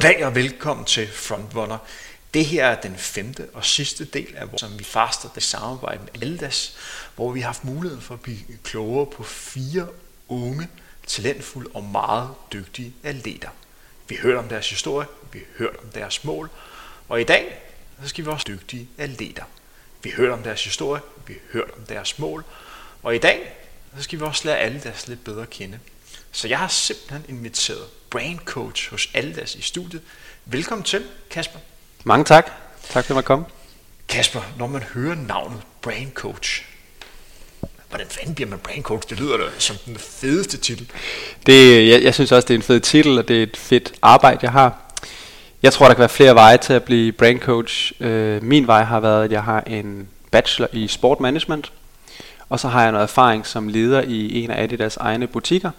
Goddag og velkommen til Frontrunner. Det her er den femte og sidste del af vores, som vi faster det samarbejde med Aldas, hvor vi har haft muligheden for at blive klogere på fire unge, talentfulde og meget dygtige atleter. Vi har hørt om deres historie, vi har hørt om deres mål, og i dag så skal vi også dygtige atleter. Vi har hørt om deres historie, vi har hørt om deres mål, og i dag så skal vi også lære alle deres lidt bedre at kende. Så jeg har simpelthen inviteret brain coach hos Aldas i studiet. Velkommen til, Kasper. Mange tak. Tak for at komme. Kasper, når man hører navnet brain coach, hvordan fanden bliver man brain coach? Det lyder da som den fedeste titel. Det, jeg, jeg synes også, det er en fed titel, og det er et fedt arbejde, jeg har. Jeg tror, der kan være flere veje til at blive brain coach. Øh, min vej har været, at jeg har en bachelor i sport management, og så har jeg noget erfaring som leder i en af Adidas egne butikker.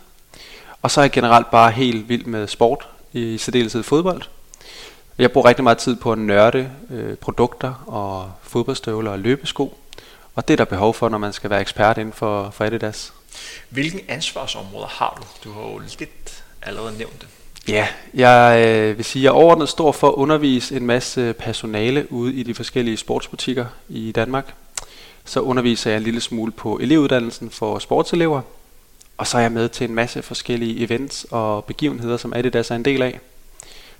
Og så er jeg generelt bare helt vild med sport, i særdeleshed fodbold. Jeg bruger rigtig meget tid på at nørde øh, produkter og fodboldstøvler og løbesko. Og det er der behov for, når man skal være ekspert inden for, for Adidas. Hvilken ansvarsområder har du? Du har jo lidt allerede nævnt det. Ja, jeg øh, vil sige, at jeg er overordnet stor for at undervise en masse personale ude i de forskellige sportsbutikker i Danmark. Så underviser jeg en lille smule på elevuddannelsen for sportselever, og så er jeg med til en masse forskellige events og begivenheder, som Adidas er en del af.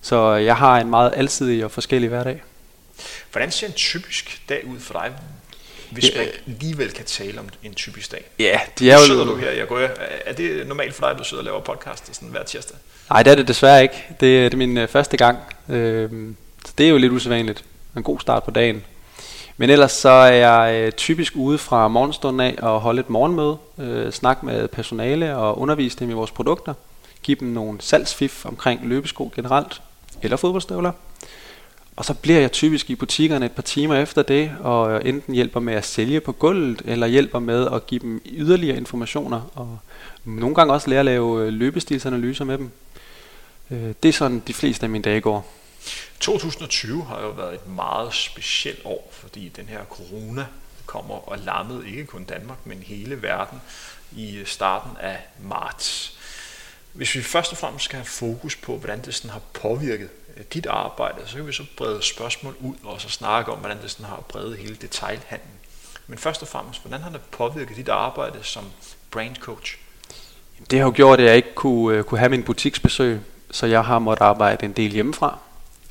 Så jeg har en meget alsidig og forskellig hverdag. Hvordan ser en typisk dag ud for dig, hvis ja, man alligevel kan tale om en typisk dag? Ja, de er jo... Sidder du her, jeg går, er det normalt for dig, at du sidder og laver podcast sådan hver tirsdag? Nej, det er det desværre ikke. Det, det er min øh, første gang. Øh, så det er jo lidt usædvanligt. En god start på dagen. Men ellers så er jeg øh, typisk ude fra morgenstunden af og holde et morgenmøde, øh, snakke med personale og undervise dem i vores produkter, give dem nogle salgsfif omkring løbesko generelt, eller fodboldstøvler. Og så bliver jeg typisk i butikkerne et par timer efter det, og øh, enten hjælper med at sælge på gulvet, eller hjælper med at give dem yderligere informationer, og nogle gange også lære at lave øh, løbestilsanalyser med dem. Øh, det er sådan, de fleste af mine dage går. 2020 har jo været et meget specielt år, fordi den her corona kommer og lammede ikke kun Danmark, men hele verden i starten af marts. Hvis vi først og fremmest skal have fokus på, hvordan det sådan har påvirket øh, dit arbejde, så kan vi så brede spørgsmål ud og så snakke om, hvordan det sådan har bredet hele detailhandlen. Men først og fremmest, hvordan har det påvirket dit arbejde som brand coach? Det har jo gjort, at jeg ikke kunne, øh, kunne have min butiksbesøg, så jeg har måttet arbejde en del hjemmefra.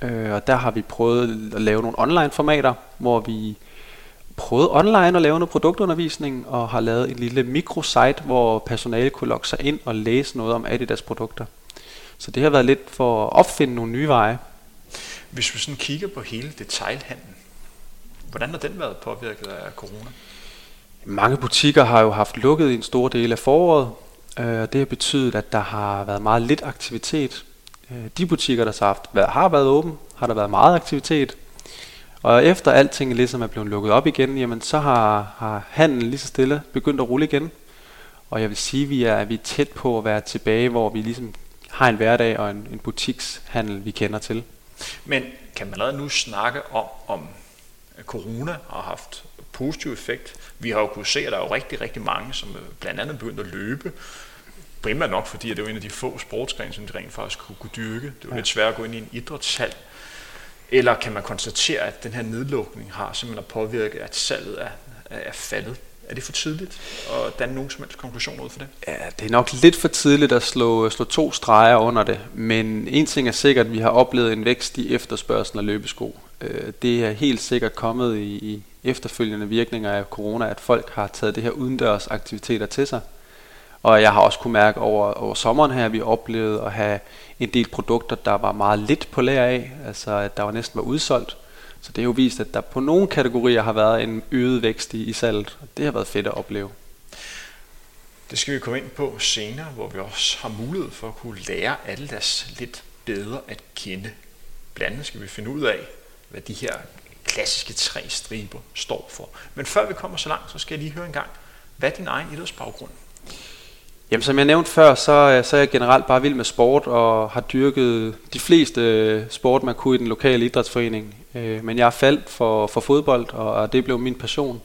Uh, og der har vi prøvet at lave nogle online formater, hvor vi prøvet online at lave noget produktundervisning, og har lavet en lille mikrosite, hvor personale kunne logge sig ind og læse noget om Adidas produkter. Så det har været lidt for at opfinde nogle nye veje. Hvis vi sådan kigger på hele detailhandlen, hvordan har den været påvirket af corona? Mange butikker har jo haft lukket en stor del af foråret, øh, og det har betydet, at der har været meget lidt aktivitet. Øh, de butikker, der har, haft, har været åbne, har der været meget aktivitet. Og efter alting ligesom er blevet lukket op igen, jamen så har, har handlen lige så stille begyndt at rulle igen. Og jeg vil sige, at vi er, at vi er tæt på at være tilbage, hvor vi ligesom har en hverdag og en, en butikshandel, vi kender til. Men kan man allerede nu snakke om, om corona har haft positiv effekt? Vi har jo kunnet se, at der er jo rigtig, rigtig mange, som øh, blandt andet begyndt at løbe. Primært nok, fordi det er jo en af de få sportsgrene, som de rent faktisk kunne, kunne dyrke. Det er jo ja. lidt svært at gå ind i en idrætshal eller kan man konstatere, at den her nedlukning har simpelthen påvirket, at salget er, er faldet? Er det for tidligt at danne nogen som helst konklusion ud for det? Ja, det er nok lidt for tidligt at slå, slå to streger under det, men en ting er sikkert, at vi har oplevet en vækst i efterspørgselen af løbesko. Øh, det er helt sikkert kommet i, i efterfølgende virkninger af corona, at folk har taget det her udendørs aktiviteter til sig. Og jeg har også kunne mærke over, over sommeren her, at vi oplevede at have en del produkter, der var meget lidt på lager af, altså at der var næsten var udsolgt. Så det har jo vist, at der på nogle kategorier har været en øget vækst i, i salget, og det har været fedt at opleve. Det skal vi komme ind på senere, hvor vi også har mulighed for at kunne lære alle deres lidt bedre at kende. Blandt andet skal vi finde ud af, hvad de her klassiske tre striber står for. Men før vi kommer så langt, så skal jeg lige høre en gang, hvad er din egen idrætsbaggrund? Jamen som jeg nævnte før, så, øh, så er jeg generelt bare vild med sport og har dyrket de fleste øh, sport, man kunne i den lokale idrætsforening. Øh, men jeg er faldt for, for fodbold, og det blev min passion.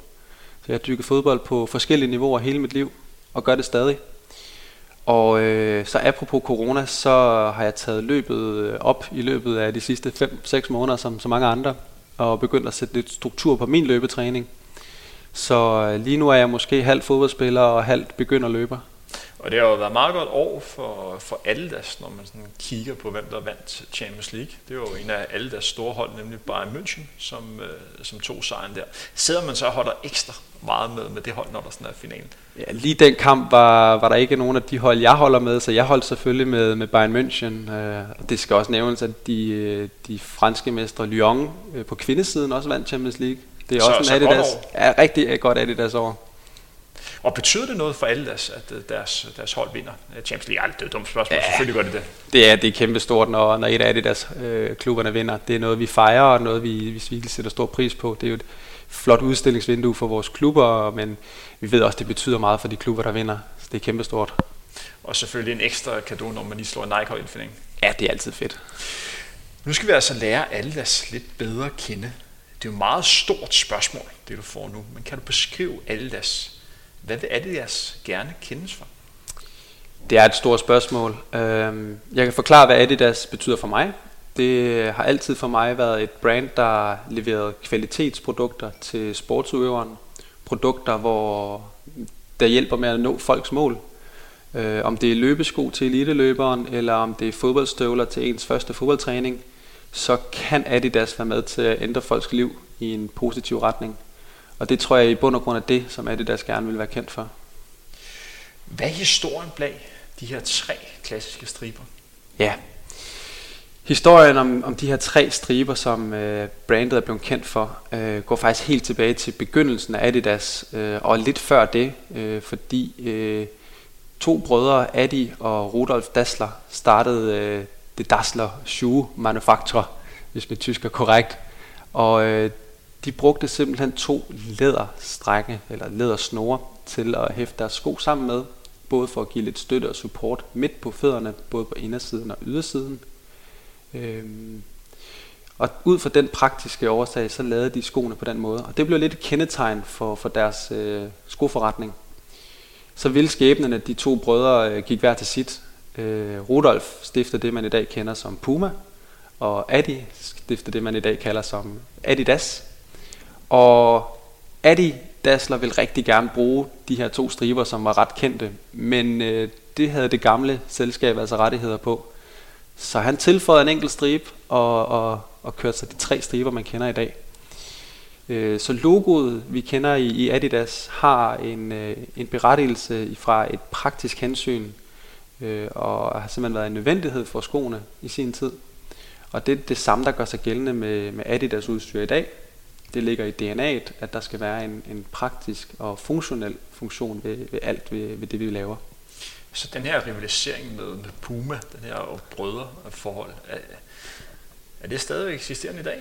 Så jeg har dyrket fodbold på forskellige niveauer hele mit liv, og gør det stadig. Og øh, så apropos corona, så har jeg taget løbet op i løbet af de sidste 5-6 måneder, som så mange andre, og begyndt at sætte lidt struktur på min løbetræning. Så lige nu er jeg måske halv fodboldspiller og halvt begynderløber. Og det har jo været meget godt år for, for Adidas, når man sådan kigger på, hvem der vandt Champions League. Det var jo en af Adidas store hold, nemlig Bayern München, som, øh, som tog sejren der. Sidder man så og holder ekstra meget med, med det hold, når der sådan er finalen? Ja, lige den kamp var, var der ikke nogen af de hold, jeg holder med, så jeg holdt selvfølgelig med, med Bayern München. Øh, og det skal også nævnes, at de, øh, de franske mestre Lyon øh, på kvindesiden også vandt Champions League. Det er så, også en Adidas. Ja, rigtig godt Adidas år. Og betyder det noget for alle deres, at øh, deres, deres hold vinder Champions League? Det er et dumt spørgsmål, ja, selvfølgelig gør det det. Det er, det er kæmpestort, når, når et af deres øh, klubberne vinder. Det er noget, vi fejrer, og noget, vi, vi virkelig sætter stor pris på. Det er jo et flot udstillingsvindue for vores klubber, men vi ved også, at det betyder meget for de klubber, der vinder. Så det er kæmpestort. Og selvfølgelig en ekstra kado, når man lige slår en finalen. Ja, det er altid fedt. Nu skal vi altså lære alle deres lidt bedre at kende. Det er jo et meget stort spørgsmål, det du får nu. Men kan du beskrive alle hvad er det, Adidas gerne kendes for? Det er et stort spørgsmål. Øhm, jeg kan forklare, hvad Adidas betyder for mig. Det har altid for mig været et brand, der leverede kvalitetsprodukter til sportsudøveren. Produkter, hvor der hjælper med at nå folks mål. Øh, om det er løbesko til eliteløberen, eller om det er fodboldstøvler til ens første fodboldtræning, så kan Adidas være med til at ændre folks liv i en positiv retning. Og det tror jeg i bund og grund er det, som Adidas gerne vil være kendt for. Hvad er historien bag de her tre klassiske striber? Ja, historien om, om de her tre striber, som øh, brandet er blevet kendt for, øh, går faktisk helt tilbage til begyndelsen af Adidas, øh, og lidt før det, øh, fordi øh, to brødre, Adi og Rudolf Dassler, startede øh, det Dassler Shoe Manufacturer, hvis mit tysk er korrekt. Og øh, de brugte simpelthen to læderstrække eller lædersnore til at hæfte deres sko sammen med, både for at give lidt støtte og support midt på fødderne, både på indersiden og ydersiden. Øhm, og ud fra den praktiske årsag, så lavede de skoene på den måde. Og det blev lidt et kendetegn for, for deres øh, skoforretning. Så ville skæbnen, at de to brødre øh, gik hver til sit. Øh, Rudolf stiftede det, man i dag kender som Puma, og Adi stiftede det, man i dag kalder som Adidas. Og Adi Dassler vil rigtig gerne bruge de her to striber, som var ret kendte, men øh, det havde det gamle selskab altså rettigheder på. Så han tilføjede en enkelt stribe og, og, og kørte sig de tre striber, man kender i dag. Øh, så logoet, vi kender i, i Adidas, har en, øh, en berettigelse fra et praktisk hensyn, øh, og har simpelthen været en nødvendighed for skoene i sin tid. Og det er det samme, der gør sig gældende med, med Adidas udstyr i dag det ligger i DNA'et, at der skal være en, en praktisk og funktionel funktion ved, ved alt ved, ved det, vi laver. Så den her rivalisering med, med Puma, den her brødre forhold, er, er det stadig eksisterende i dag?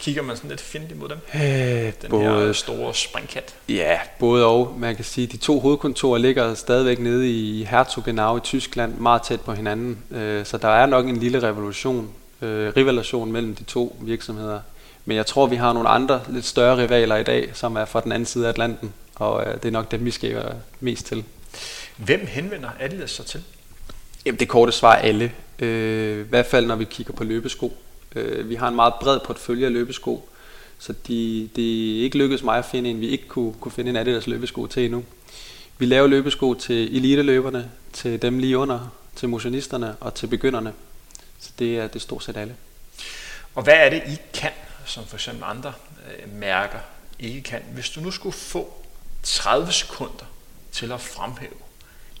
Kigger man sådan lidt fjendtligt mod dem? Øh, den både, her store springkat? Ja, både og. Man kan sige, at de to hovedkontorer ligger stadigvæk nede i Herzogenau i Tyskland, meget tæt på hinanden. Øh, så der er nok en lille revolution, øh, rivalation mellem de to virksomheder. Men jeg tror, vi har nogle andre lidt større rivaler i dag, som er fra den anden side af Atlanten, og øh, det er nok dem, vi skal gøre mest til. Hvem henvender Adidas sig til? Jamen det korte svar er alle. Øh, I hvert fald når vi kigger på løbesko. Øh, vi har en meget bred portefølje af løbesko, så de, det er ikke lykkedes mig at finde en, vi ikke kunne, kunne finde en Adidas løbesko til endnu. Vi laver løbesko til eliteløberne, til dem lige under, til motionisterne og til begynderne. Så det er det stort set alle. Og hvad er det, I kan som for eksempel andre øh, mærker ikke kan. Hvis du nu skulle få 30 sekunder til at fremhæve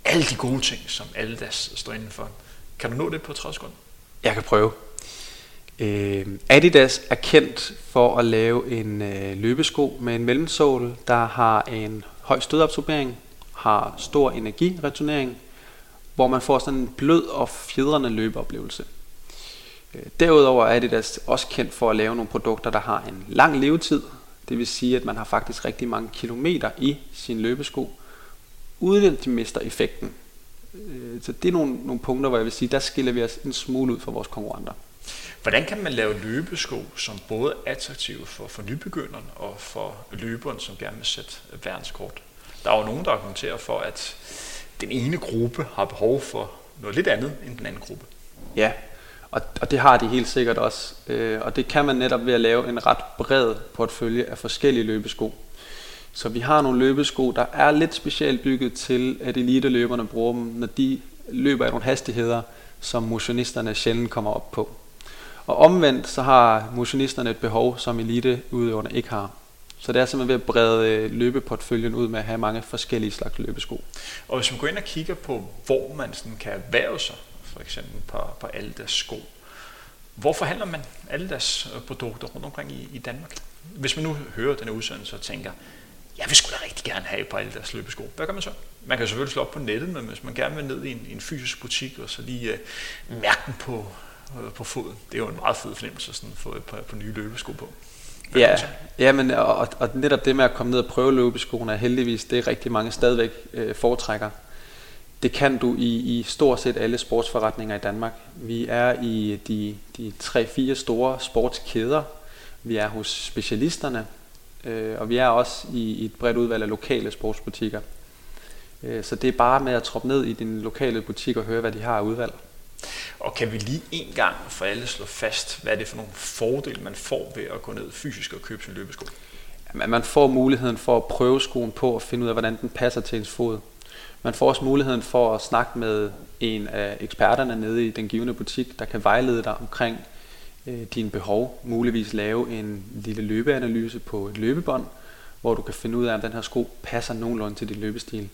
alle de gode ting, som Adidas står indenfor, kan du nå det på 30 sekunder? Jeg kan prøve. Øh, Adidas er kendt for at lave en øh, løbesko med en mellemsål, der har en høj stødabsorbering, har stor energireturnering, hvor man får sådan en blød og fjedrende løbeoplevelse. Derudover er det også kendt for at lave nogle produkter, der har en lang levetid. Det vil sige, at man har faktisk rigtig mange kilometer i sin løbesko, uden at de mister effekten. Øh, så det er nogle, nogle punkter, hvor jeg vil sige, der skiller vi os en smule ud fra vores konkurrenter. Hvordan kan man lave løbesko, som både er attraktive for, for nybegynderen og for løberen, som gerne vil sætte verdenskort? Der er jo nogen, der argumenterer for, at den ene gruppe har behov for noget lidt andet end den anden gruppe. Ja, og, og det har de helt sikkert også. Øh, og det kan man netop ved at lave en ret bred portefølje af forskellige løbesko. Så vi har nogle løbesko, der er lidt specielt bygget til, at elite-løberne bruger dem, når de løber i nogle hastigheder, som motionisterne sjældent kommer op på. Og omvendt så har motionisterne et behov, som eliteudøverne ikke har. Så det er simpelthen ved at brede øh, løbeportføljen ud med at have mange forskellige slags løbesko. Og hvis man går ind og kigger på, hvor man sådan kan erhverve sig, for eksempel på, på Aldas sko, hvor forhandler man Aldas øh, produkter rundt omkring i, i Danmark? Hvis man nu hører den udsendelse og tænker, jeg vil sgu da rigtig gerne have på Aldas løbesko. Hvad gør man så? Man kan selvfølgelig slå op på nettet, men hvis man gerne vil ned i en, en fysisk butik og så lige uh, mærke den på, uh, på foden, det er jo en meget fed fornemmelse sådan, at få et par, par nye løbesko på. Ja, ja men, og, og netop det med at komme ned og prøve løbeskoene er heldigvis, det rigtig mange stadigvæk øh, foretrækker. Det kan du i, i stort set alle sportsforretninger i Danmark. Vi er i de, de 3-4 store sportskæder. Vi er hos specialisterne, øh, og vi er også i, i et bredt udvalg af lokale sportsbutikker. Øh, så det er bare med at troppe ned i din lokale butik og høre, hvad de har af udvalg. Og kan vi lige en gang for alle slå fast, hvad er det for nogle fordele, man får ved at gå ned fysisk og købe sin løbesko? Jamen, man får muligheden for at prøve skoen på og finde ud af, hvordan den passer til ens fod. Man får også muligheden for at snakke med en af eksperterne nede i den givende butik, der kan vejlede dig omkring øh, dine behov. Muligvis lave en lille løbeanalyse på et løbebånd, hvor du kan finde ud af, om den her sko passer nogenlunde til dit løbestil.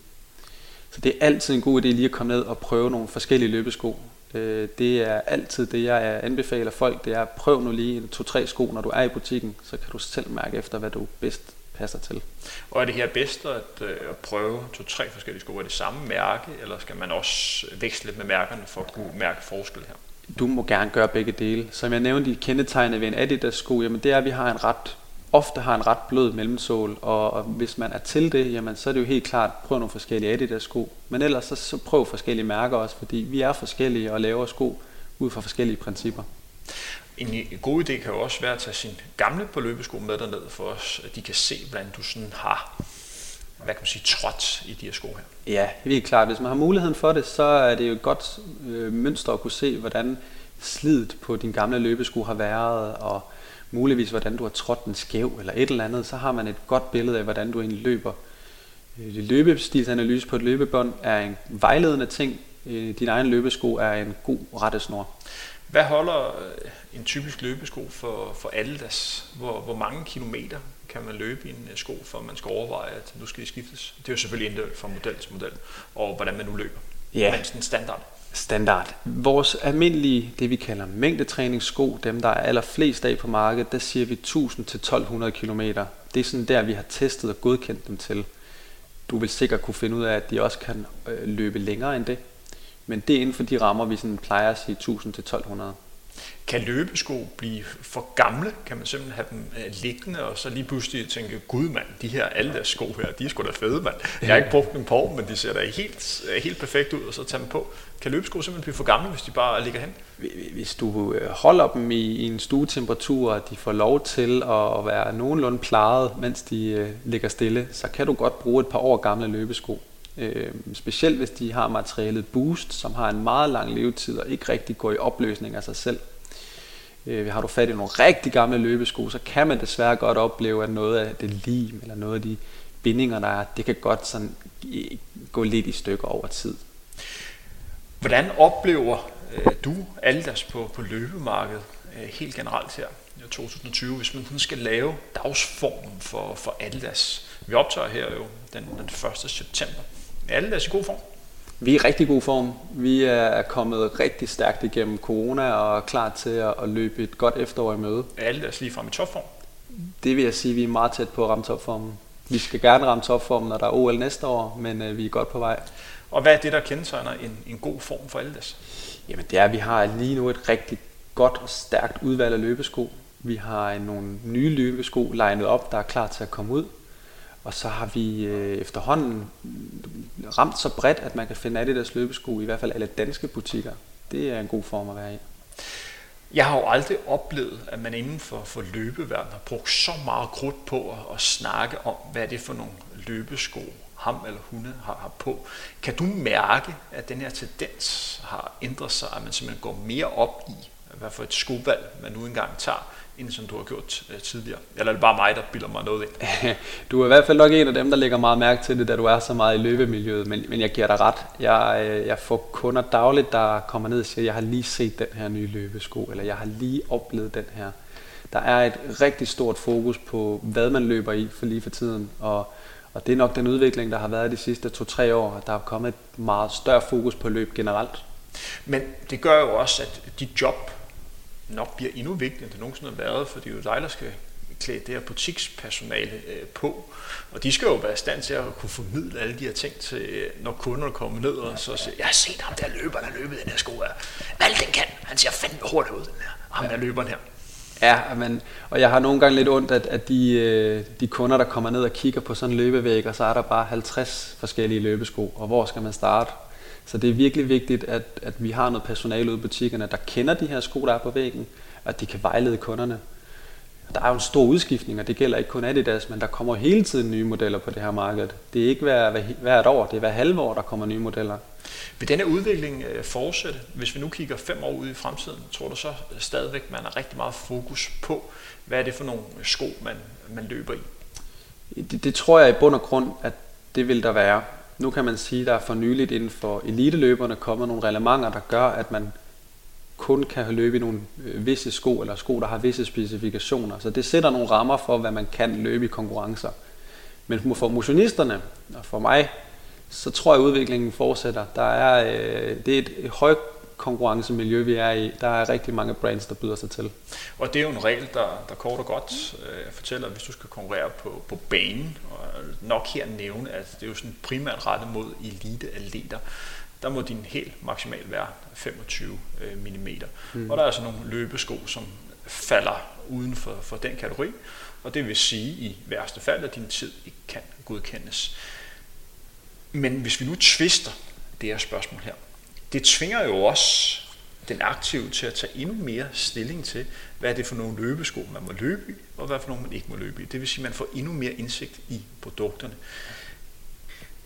Så det er altid en god idé lige at komme ned og prøve nogle forskellige løbesko. Øh, det er altid det, jeg anbefaler folk, det er prøv nu lige en to-tre sko, når du er i butikken, så kan du selv mærke efter, hvad du bedst passer til. Og er det her bedst at, øh, at prøve to-tre forskellige sko? Er det samme mærke, eller skal man også veksle lidt med mærkerne for at kunne mærke forskel her? Du må gerne gøre begge dele. Som jeg nævnte i kendetegnet ved en Adidas sko, jamen det er, at vi har en ret ofte har en ret blød mellemsål, og, og hvis man er til det, jamen, så er det jo helt klart, prøv nogle forskellige Adidas sko. Men ellers så, så prøv forskellige mærker også, fordi vi er forskellige og laver sko ud fra forskellige principper. En god idé kan jo også være at tage sin gamle på løbesko med derned for os, at de kan se, hvordan du sådan har hvad kan man sige, trådt i de her sko her. Ja, helt klart. Hvis man har muligheden for det, så er det jo et godt øh, mønster at kunne se, hvordan slidet på din gamle løbesko har været, og muligvis hvordan du har trådt den skæv eller et eller andet, så har man et godt billede af, hvordan du egentlig løber. Øh, løbestilsanalyse på et løbebånd er en vejledende ting. Øh, din egen løbesko er en god rettesnor. Hvad holder en typisk løbesko for, for Adidas? Hvor, hvor mange kilometer kan man løbe i en sko, for man skal overveje, at nu skal de skiftes? Det er jo selvfølgelig individuelt fra model til model, og hvordan man nu løber. Ja. Men sådan standard. Standard. Vores almindelige, det vi kalder mængdetræningssko, dem der er allerflest af på markedet, der siger vi 1000 til 1200 km. Det er sådan der, vi har testet og godkendt dem til. Du vil sikkert kunne finde ud af, at de også kan øh, løbe længere end det. Men det er inden for de rammer, vi sådan plejer at sige 1000 til 1200. Kan løbesko blive for gamle? Kan man simpelthen have dem øh, liggende, og så lige pludselig tænke, gud mand, de her alle deres sko her, de er sgu da fede mand. Jeg har ikke brugt dem på år, men de ser da helt, øh, helt perfekt ud, og så tage dem på. Kan løbesko simpelthen blive for gamle, hvis de bare ligger hen? Hvis du øh, holder dem i, en stuetemperatur, og de får lov til at være nogenlunde plejet, mens de øh, ligger stille, så kan du godt bruge et par år gamle løbesko. Øh, specielt hvis de har materialet Boost, som har en meget lang levetid og ikke rigtig går i opløsning af sig selv. Øh, har du fat i nogle rigtig gamle løbesko, så kan man desværre godt opleve, at noget af det lim eller noget af de bindinger, der er, det kan godt sådan gå lidt i stykker over tid. Hvordan oplever øh, du Aldas på, på løbemarkedet øh, helt generelt her i 2020, hvis man skal lave dagsformen for, for Aldas? Vi optager her jo den, den 1. september. Er Aldas i god form? Vi er i rigtig god form. Vi er kommet rigtig stærkt igennem corona og er klar til at løbe et godt efterår i møde. Er alle deres lige frem i topform? Det vil jeg sige, vi er meget tæt på at ramme topformen. Vi skal gerne ramme topformen, når der er OL næste år, men øh, vi er godt på vej. Og hvad er det, der kendetegner en, en god form for Aldas? Jamen det er, at vi har lige nu et rigtig godt og stærkt udvalg af løbesko. Vi har nogle nye løbesko legnet op, der er klar til at komme ud. Og så har vi øh, efterhånden ramt så bredt, at man kan finde Adidas løbesko i hvert fald alle danske butikker. Det er en god form at være i. Jeg har jo aldrig oplevet, at man inden for, for løbeverden har brugt så meget krudt på at, at snakke om, hvad det er for nogle løbesko, ham eller hun har, har på. Kan du mærke, at den her tendens har ændret sig, at man simpelthen går mere op i, hvad for et skovalg man nu engang tager, end som du har gjort øh, tidligere? Eller er det bare mig, der bilder mig noget ind? Du er i hvert fald nok en af dem, der lægger meget mærke til det, da du er så meget i løbemiljøet, men, men jeg giver dig ret. Jeg, øh, jeg får kunder dagligt, der kommer ned og siger, jeg har lige set den her nye løbesko, eller jeg har lige oplevet den her. Der er et rigtig stort fokus på, hvad man løber i for lige for tiden, og og det er nok den udvikling, der har været de sidste to-tre år, at der er kommet et meget større fokus på løb generelt. Men det gør jo også, at dit job nok bliver endnu vigtigere, end det nogensinde har været, for det er jo dig, der skal klæde det her butikspersonale øh, på. Og de skal jo være i stand til at kunne formidle alle de her ting til, øh, når kunderne kommer ned og så siger, jeg har set ham der løber, der løbet den her sko her. Hvad den kan. Han ser fandme hurtigt ud, den her. Ham der løber her. Ja, men, og jeg har nogle gange lidt ondt, at, at de, øh, de kunder, der kommer ned og kigger på sådan en løbevæg, og så er der bare 50 forskellige løbesko, og hvor skal man starte? Så det er virkelig vigtigt, at, at vi har noget personale ude i butikkerne, der kender de her sko, der er på væggen, at de kan vejlede kunderne. Der er jo en stor udskiftning, og det gælder ikke kun Adidas, men der kommer hele tiden nye modeller på det her marked. Det er ikke hver, hver, hvert år, det er hver halve år, der kommer nye modeller. Vil denne udvikling øh, fortsætte? Hvis vi nu kigger fem år ud i fremtiden, tror du så stadigvæk, man har rigtig meget fokus på, hvad er det for nogle sko, man, man løber i? Det, det tror jeg i bund og grund, at det vil der være. Nu kan man sige, at der er for nyligt inden for eliteløberne kommet nogle reglementer, der gør, at man kun kan løbe i nogle øh, visse sko, eller sko, der har visse specifikationer. Så det sætter nogle rammer for, hvad man kan løbe i konkurrencer. Men for motionisterne, og for mig, så tror jeg, at udviklingen fortsætter. Der er, øh, det er et højt konkurrencemiljø, vi er i. Der er rigtig mange brands, der byder sig til. Og det er jo en regel, der, der kort og godt øh, fortæller, at hvis du skal konkurrere på, på banen, og nok her nævne, at det er jo sådan primært rettet mod elite-atleter, der må din helt maksimal være 25 øh, mm. Mm. Og der er altså nogle løbesko, som falder uden for, for den kategori, og det vil sige i værste fald, at din tid ikke kan godkendes. Men hvis vi nu tvister det her spørgsmål her, det tvinger jo også den aktive til at tage endnu mere stilling til, hvad er det for nogle løbesko, man må løbe i, og hvad for nogle man ikke må løbe i. Det vil sige, at man får endnu mere indsigt i produkterne.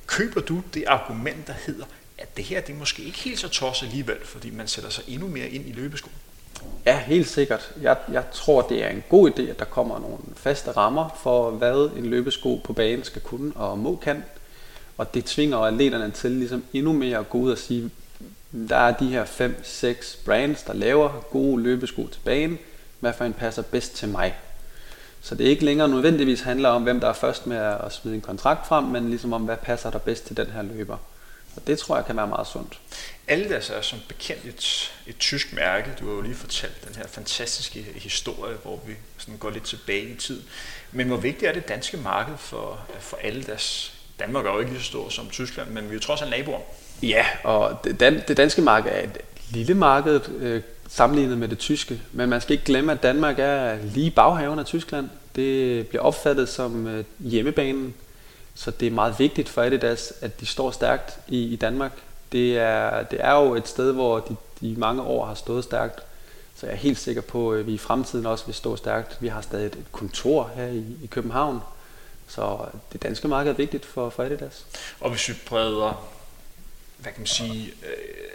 Køber du det argument, der hedder, at det her det er måske ikke helt så tosset alligevel, fordi man sætter sig endnu mere ind i løbesko? Ja, helt sikkert. Jeg, jeg tror, det er en god idé, at der kommer nogle faste rammer for, hvad en løbesko på banen skal kunne og må kan. Og det tvinger atleterne til ligesom endnu mere at gå ud og sige, der er de her 5-6 brands, der laver gode løbesko til banen. Hvad for en passer bedst til mig? Så det er ikke længere nødvendigvis handler om, hvem der er først med at smide en kontrakt frem, men ligesom om, hvad passer der bedst til den her løber. Og det tror jeg kan være meget sundt. Aldas er som bekendt et, et tysk mærke. Du har jo lige fortalt den her fantastiske historie, hvor vi sådan går lidt tilbage i tid. Men hvor vigtigt er det danske marked for, for Aldas? Danmark er jo ikke lige så stor som Tyskland, men vi er jo trods alt naboer. Ja, og det, dan, det danske marked er et lille marked øh, sammenlignet med det tyske. Men man skal ikke glemme, at Danmark er lige baghaven af Tyskland. Det bliver opfattet som øh, hjemmebanen så det er meget vigtigt for Adidas, at de står stærkt i, i Danmark. Det er, det er jo et sted, hvor de, de mange år har stået stærkt. Så jeg er helt sikker på, at vi i fremtiden også vil stå stærkt. Vi har stadig et kontor her i, i København. Så det danske marked er vigtigt for, for Adidas. Og hvis vi breder, hvad kan man sige, øh,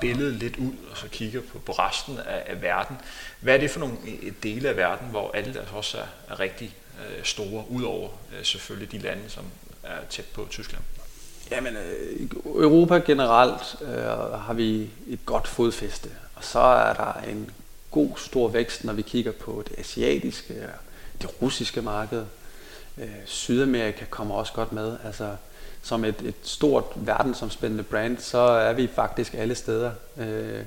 billedet lidt ud, og så kigger på, på resten af, af verden. Hvad er det for nogle øh, dele af verden, hvor Adidas også er, er rigtig øh, store, udover øh, selvfølgelig de lande, som er tæt på Tyskland? Jamen, øh, Europa generelt øh, har vi et godt fodfæste, og så er der en god stor vækst, når vi kigger på det asiatiske det russiske marked. Øh, Sydamerika kommer også godt med. Altså, som et, et stort verdensomspændende brand, så er vi faktisk alle steder. Øh,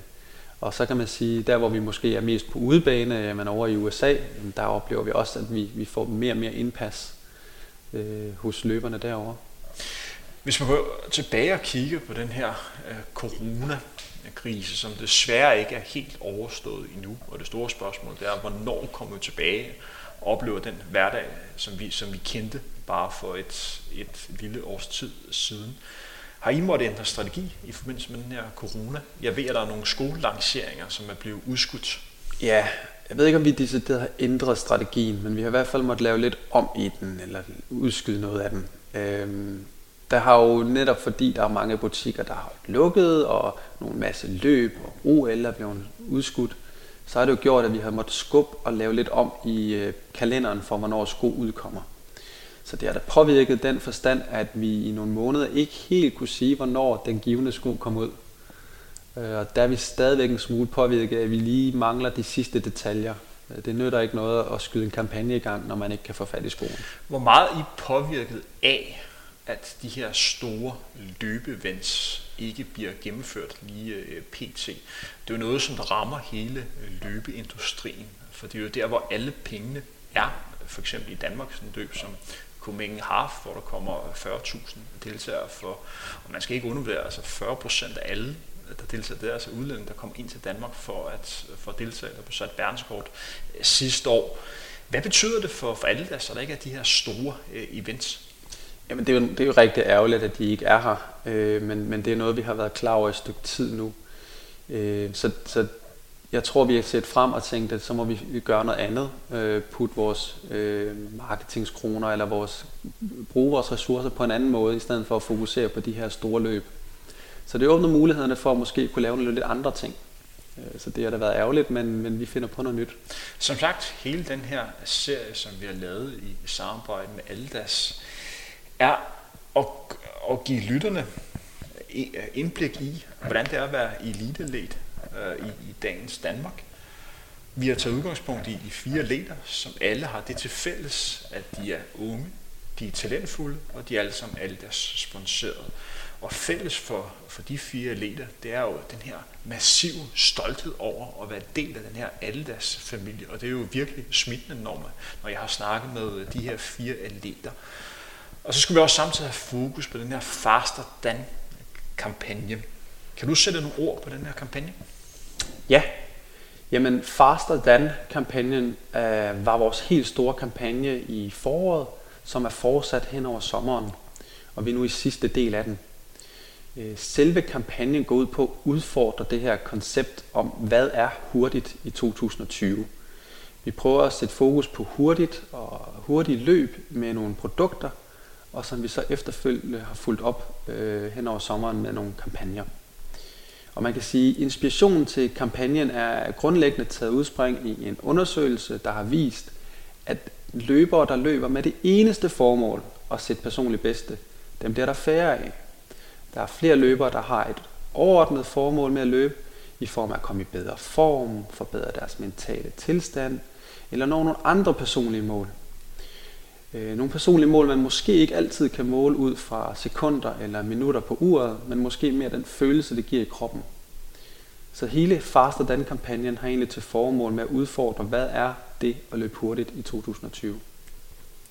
og så kan man sige, der hvor vi måske er mest på udebane, men over i USA, der oplever vi også, at vi, vi får mere og mere indpas øh, hos løberne derovre. Hvis man går tilbage og kigger på den her øh, coronakrise, som desværre ikke er helt overstået endnu, og det store spørgsmål det er, hvornår kommer vi tilbage oplever den hverdag, som vi, som vi kendte bare for et, et lille års tid siden. Har I måttet ændre strategi i forbindelse med den her corona? Jeg ved, at der er nogle skolelanceringer, som er blevet udskudt. Ja, jeg ved ikke, om vi decideret har ændret strategien, men vi har i hvert fald måttet lave lidt om i den, eller udskyde noget af den. Øhm, der har jo netop fordi, der er mange butikker, der har lukket, og nogle masse løb, og OL er blevet udskudt, så har det jo gjort, at vi har måttet skubbe og lave lidt om i øh, kalenderen for, hvornår sko udkommer. Så det har da påvirket den forstand, at vi i nogle måneder ikke helt kunne sige, hvornår den givende sko kom ud. Øh, og der er vi stadigvæk en smule påvirket, at vi lige mangler de sidste detaljer. Øh, det nytter ikke noget at skyde en kampagne i gang, når man ikke kan få fat i skoen. Hvor meget er I påvirket af, at de her store løbevents ikke bliver gennemført lige øh, pt. Det er jo noget, som rammer hele øh, løbeindustrien, for det er jo der, hvor alle pengene er. For eksempel i Danmark, sådan løb som Copenhagen Half, hvor der kommer 40.000 deltagere for, og man skal ikke undervurdere, altså 40% af alle der deltager, der, altså udlændinge, der kommer ind til Danmark for at, for at deltage, der blev sat verdenskort sidste år. Hvad betyder det for, for alle der, så der ikke er de her store øh, events? Jamen det er, jo, det er jo rigtig ærgerligt, at de ikke er her, øh, men, men det er noget, vi har været klar over et stykke tid nu. Øh, så, så jeg tror, vi har set frem og tænkt, at så må vi gøre noget andet. Øh, putte vores øh, marketingskroner eller vores, bruge vores ressourcer på en anden måde, i stedet for at fokusere på de her store løb. Så det åbner mulighederne for at måske kunne lave nogle lidt andre ting. Øh, så det har da været ærgerligt, men, men vi finder på noget nyt. Som sagt, hele den her serie, som vi har lavet i samarbejde med Aldas, er at, at give lytterne øh, indblik i, hvordan det er at være eliteled øh, i, i dagens Danmark. Vi har taget udgangspunkt i de fire leder, som alle har det til fælles, at de er unge, de er talentfulde, og de er alle sammen alle deres sponsoreret. Og fælles for, for de fire leder, det er jo den her massive stolthed over at være del af den her Aldas familie. Og det er jo virkelig smittende, når, man, når jeg har snakket med de her fire atleter. Og så skal vi også samtidig have fokus på den her Faster Dan kampagne. Kan du sætte nogle ord på den her kampagne? Ja, jamen Faster Dan kampagnen øh, var vores helt store kampagne i foråret, som er fortsat hen over sommeren. Og vi er nu i sidste del af den. Øh, selve kampagnen går ud på at udfordre det her koncept om, hvad er hurtigt i 2020. Vi prøver at sætte fokus på hurtigt og hurtigt løb med nogle produkter, og som vi så efterfølgende har fulgt op øh, hen over sommeren med nogle kampagner. Og man kan sige, at inspirationen til kampagnen er grundlæggende taget udspring i en undersøgelse, der har vist, at løbere, der løber med det eneste formål at sætte personligt bedste, dem bliver der færre af. Der er flere løbere, der har et overordnet formål med at løbe, i form af at komme i bedre form, forbedre deres mentale tilstand, eller nå nogle andre personlige mål. Øh, nogle personlige mål, man måske ikke altid kan måle ud fra sekunder eller minutter på uret, men måske mere den følelse, det giver i kroppen. Så hele Faster Dan-kampagnen har egentlig til formål med at udfordre, hvad er det at løbe hurtigt i 2020?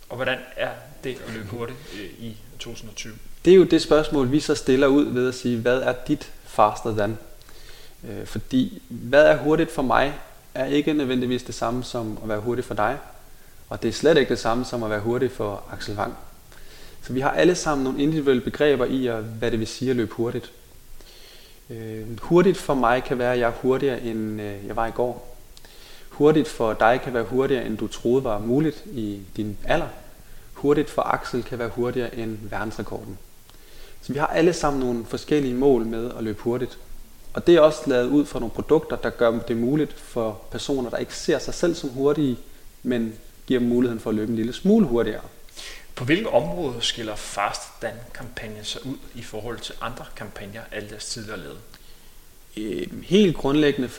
Og hvordan er det at løbe hurtigt øh, i 2020? Det er jo det spørgsmål, vi så stiller ud ved at sige, hvad er dit faster than? Øh, fordi hvad er hurtigt for mig, er ikke nødvendigvis det samme som at være hurtigt for dig. Og det er slet ikke det samme som at være hurtig for Axel Wang. Så vi har alle sammen nogle individuelle begreber i, hvad det vil sige at løbe hurtigt. Øh, hurtigt for mig kan være, at jeg er hurtigere end øh, jeg var i går. Hurtigt for dig kan være hurtigere, end du troede var muligt i din alder. Hurtigt for Axel kan være hurtigere end verdensrekorden. Så vi har alle sammen nogle forskellige mål med at løbe hurtigt. Og det er også lavet ud fra nogle produkter, der gør det muligt for personer, der ikke ser sig selv som hurtige, men giver dem muligheden for at løbe en lille smule hurtigere. På hvilke områder skiller Fast Dan-kampagnen sig ud i forhold til andre kampagner, alle deres tidligere lavet? Øh, helt grundlæggende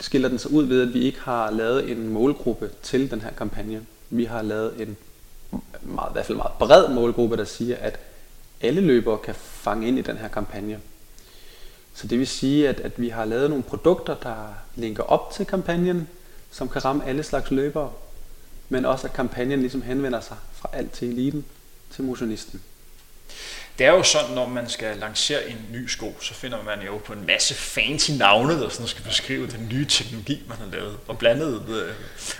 skiller den sig ud ved, at vi ikke har lavet en målgruppe til den her kampagne. Vi har lavet en meget, i hvert fald meget bred målgruppe, der siger, at alle løbere kan fange ind i den her kampagne. Så det vil sige, at, at vi har lavet nogle produkter, der linker op til kampagnen, som kan ramme alle slags løbere, men også at kampagnen ligesom henvender sig fra alt til eliten til motionisten. Det er jo sådan, når man skal lancere en ny sko, så finder man jo på en masse fancy navne, der sådan skal beskrive den nye teknologi, man har lavet. Og blandet øh,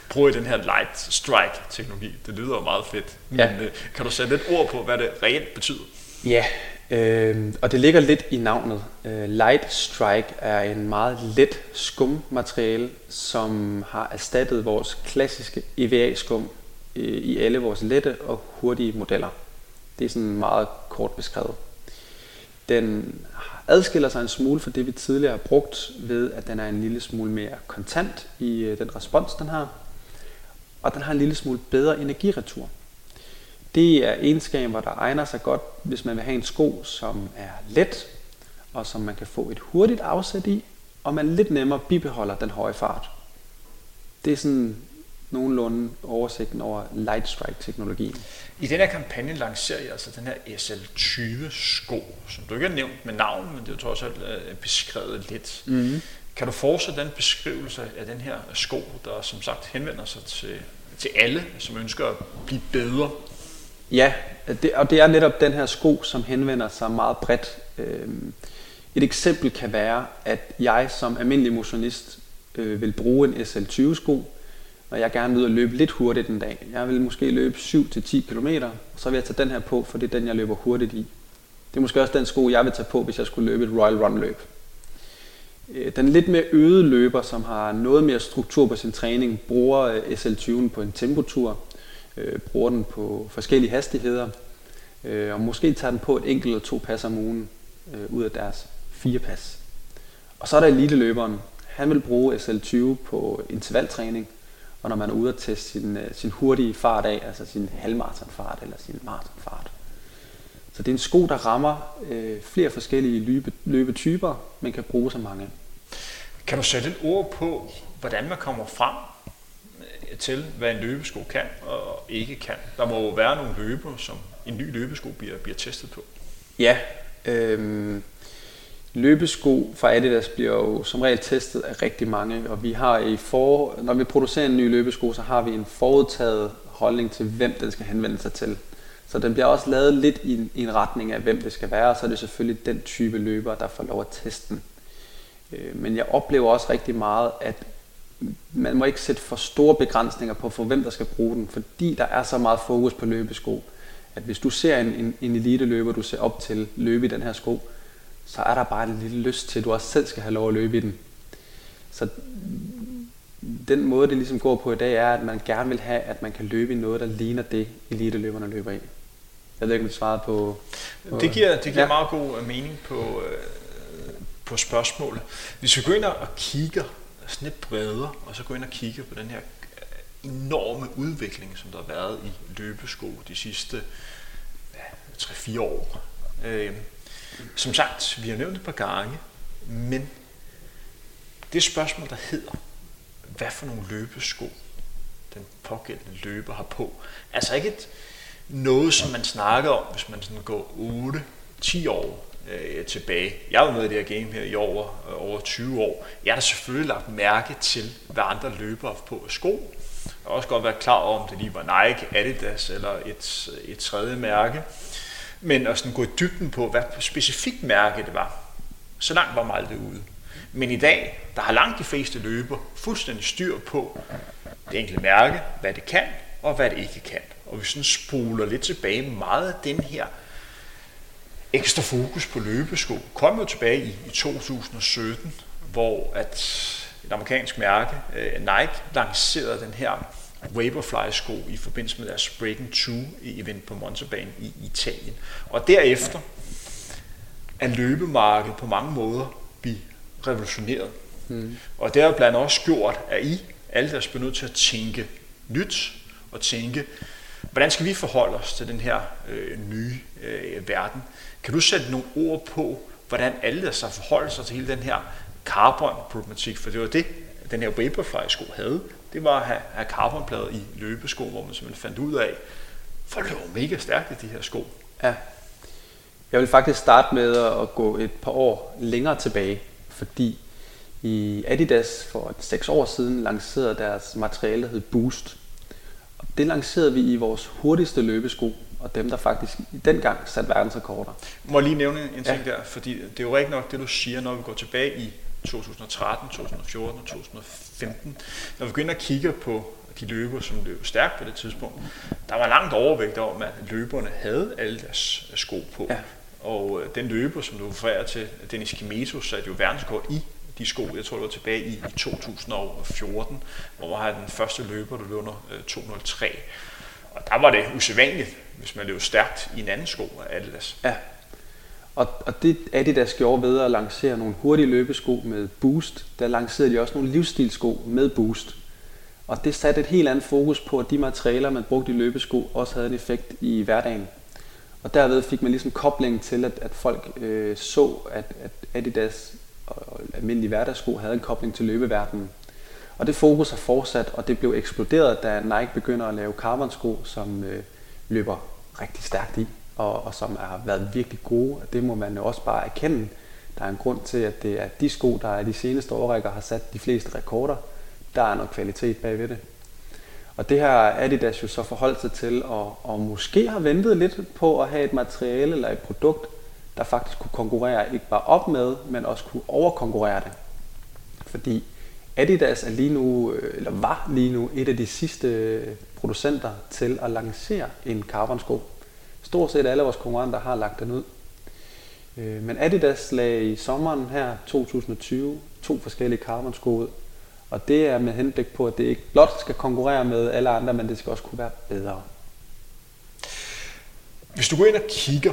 bruger den her Light Strike-teknologi. Det lyder jo meget fedt. Men ja. øh, kan du sætte lidt ord på, hvad det reelt betyder? Ja, Øh, og det ligger lidt i navnet. Øh, Light Strike er en meget let skummateriale, som har erstattet vores klassiske EVA-skum øh, i alle vores lette og hurtige modeller. Det er sådan meget kort beskrevet. Den adskiller sig en smule fra det, vi tidligere har brugt, ved at den er en lille smule mere kontant i øh, den respons, den har. Og den har en lille smule bedre energiretur. Det er egenskaber, der egner sig godt, hvis man vil have en sko, som er let, og som man kan få et hurtigt afsæt i, og man lidt nemmere bibeholder den høje fart. Det er sådan nogenlunde oversigten over Light Strike-teknologien. I den her kampagne lancerer jeg altså den her SL20 sko, som du ikke har nævnt med navn, men det er jo trods alt øh, beskrevet lidt. Mm-hmm. Kan du fortsætte den beskrivelse af den her sko, der som sagt henvender sig til, til alle, som ønsker at blive bedre? Ja, det, og det er netop den her sko, som henvender sig meget bredt. Øhm, et eksempel kan være, at jeg som almindelig motionist øh, vil bruge en SL20 sko, når jeg gerne vil at løbe lidt hurtigt en dag. Jeg vil måske løbe 7-10 km, og så vil jeg tage den her på, for det er den, jeg løber hurtigt i. Det er måske også den sko, jeg vil tage på, hvis jeg skulle løbe et Royal Run løb. Øh, den lidt mere øde løber, som har noget mere struktur på sin træning, bruger øh, SL20'en på en tempotur, øh, bruger den på forskellige hastigheder, øh, og måske tager den på et enkelt eller to pas om ugen øh, ud af deres fire pas. Og så er der lille løberen. Han vil bruge SL20 på intervaltræning, og når man er ude at teste sin, øh, sin hurtige fart af, altså sin halvmaratonfart eller sin maratonfart. Så det er en sko, der rammer øh, flere forskellige løbe, løbetyper, men kan bruge så mange. Kan du sætte et ord på, hvordan man kommer frem til, hvad en løbesko kan og ikke kan? Der må jo være nogle løber, som en ny løbesko bliver, bliver testet på. Ja, øhm, Løbesko fra Adidas bliver jo som regel testet af rigtig mange, og vi har i for, når vi producerer en ny løbesko, så har vi en forudtaget holdning til, hvem den skal henvende sig til. Så den bliver også lavet lidt i en, i en retning af, hvem det skal være, og så er det selvfølgelig den type løber, der får lov at teste den. Øh, men jeg oplever også rigtig meget, at man må ikke sætte for store begrænsninger på, for hvem der skal bruge den, fordi der er så meget fokus på løbesko, at hvis du ser en, en, en elite løber, du ser op til løbe i den her sko, så er der bare en lille lyst til, at du også selv skal have lov at løbe i den. Så den måde, det ligesom går på i dag, er, at man gerne vil have, at man kan løbe i noget, der ligner det, elite-løberne løber i. Jeg ved ikke, om du svarede på... på det giver, det giver ja. meget god øh, mening på, øh, på spørgsmålet. Hvis vi går ind og kigger sådan lidt bredere, og så gå ind og kigge på den her øh, enorme udvikling, som der har været i løbesko de sidste ja, 3-4 år. Øh, som sagt, vi har nævnt et par gange, men det spørgsmål, der hedder, hvad for nogle løbesko den pågældende løber har på, altså ikke et, noget, som man snakker om, hvis man sådan går 8-10 år øh, tilbage. Jeg har været med i det her game her i over, øh, over 20 år. Jeg har da selvfølgelig lagt mærke til, hvad andre løbere har på sko. Jeg har også godt været klar over, om det lige var Nike, Adidas eller et, et tredje mærke men at sådan gå i dybden på, hvad specifikt mærke det var. Så langt var mig aldrig ude. Men i dag, der har langt de fleste løber fuldstændig styr på det enkelte mærke, hvad det kan og hvad det ikke kan. Og vi sådan spoler lidt tilbage meget af den her ekstra fokus på løbesko kom jo tilbage i, i 2017, hvor at et amerikansk mærke, øh, Nike, lancerede den her Vaporfly-sko i forbindelse med deres Breaking 2 event på Montauban i Italien. Og derefter er løbemarkedet på mange måder blive revolutioneret. Mm. Og det har blandt andet også gjort, at I alle der er nødt til at tænke nyt og tænke, hvordan skal vi forholde os til den her øh, nye øh, verden? Kan du sætte nogle ord på, hvordan alle der så forholder sig til hele den her carbon-problematik? For det var det, den her Vaporfly-sko havde det var at have, have carbonplader i løbesko, hvor man simpelthen fandt ud af, for det var mega stærkt i de her sko. Ja. Jeg vil faktisk starte med at gå et par år længere tilbage, fordi i Adidas for 6 år siden lancerede deres materiale, der hed Boost. Det lancerede vi i vores hurtigste løbesko, og dem, der faktisk i den gang satte verdensrekorder. Må jeg lige nævne en ting ja. der, fordi det er jo rigtig nok det, du siger, når vi går tilbage i 2013, 2014 og 2015. Når vi går ind og kigger på de løber, som løb stærkt på det tidspunkt, der var langt overvægt om, at løberne havde alle deres sko på. Ja. og øh, den løber, som du refererer til, Dennis Kimeto, satte jo verdenskort i de sko, jeg tror det var tilbage i 2014, hvor han den første løber, der løb under øh, 203. Og der var det usædvanligt, hvis man løb stærkt i en anden sko af Adidas. Ja, og, og det Adidas gjorde ved at lancere nogle hurtige løbesko med boost, der lancerede de også nogle livsstilsko med boost. Og det satte et helt andet fokus på, at de materialer, man brugte i løbesko, også havde en effekt i hverdagen. Og derved fik man ligesom koblingen til, at, at folk øh, så, at, at Adidas og almindelige hverdagssko havde en kobling til løbeverdenen. Og det fokus har fortsat, og det blev eksploderet, da Nike begynder at lave carbon-sko, som øh, løber rigtig stærkt i, og, og som har været virkelig gode. Og det må man jo også bare erkende. Der er en grund til, at det er de sko, der i de seneste årrækker har sat de fleste rekorder. Der er noget kvalitet bagved det. Og det har Adidas jo så forholdt sig til, og, og måske har ventet lidt på at have et materiale eller et produkt, der faktisk kunne konkurrere ikke bare op med, men også kunne overkonkurrere det. Fordi Adidas er lige nu, øh, eller var lige nu, et af de sidste øh, producenter til at lancere en carbon-sko. Stort set alle vores konkurrenter har lagt den ud. Øh, men Adidas lagde i sommeren her 2020 to forskellige carbon-sko ud. Og det er med henblik på, at det ikke blot skal konkurrere med alle andre, men det skal også kunne være bedre. Hvis du går ind og kigger,